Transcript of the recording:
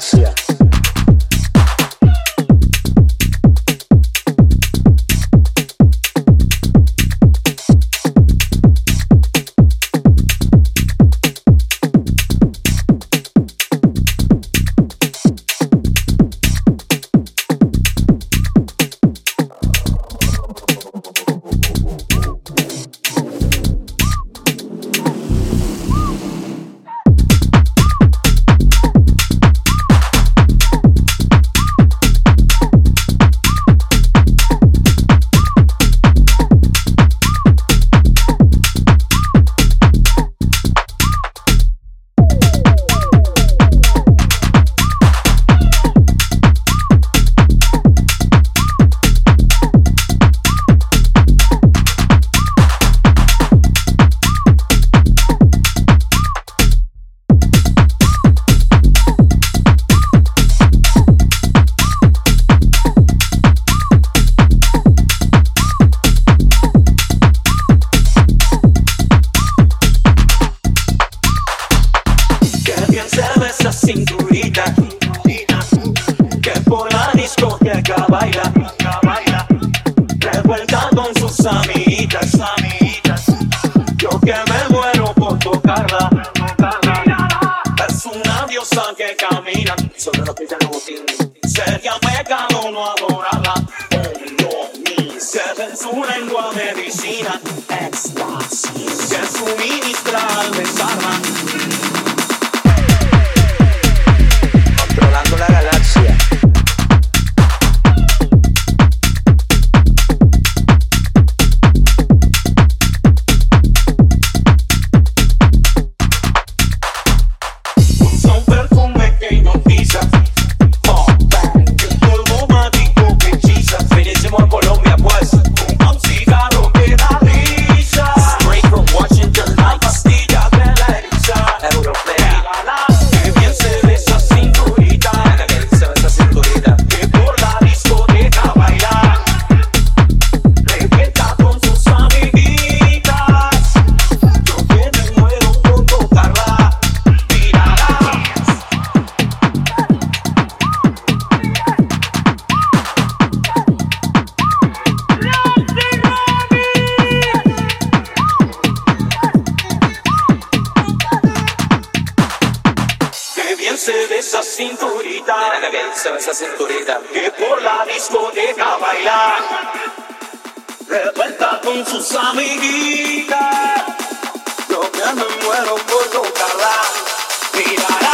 Gracias. con sus amiguitas, amiguitas. Yo que me muero por tocarla. Es una diosa que camina sobre los pies de los Sería pecado no adorarla. Se en su lengua medicina, éxtasis, se suministra al besarla. esa cinturita. La cabeza, esa cinturita. Que por la disco discoteca baila. Revuelta con sus amiguitas. Yo que me muero por tocarla. Mirará.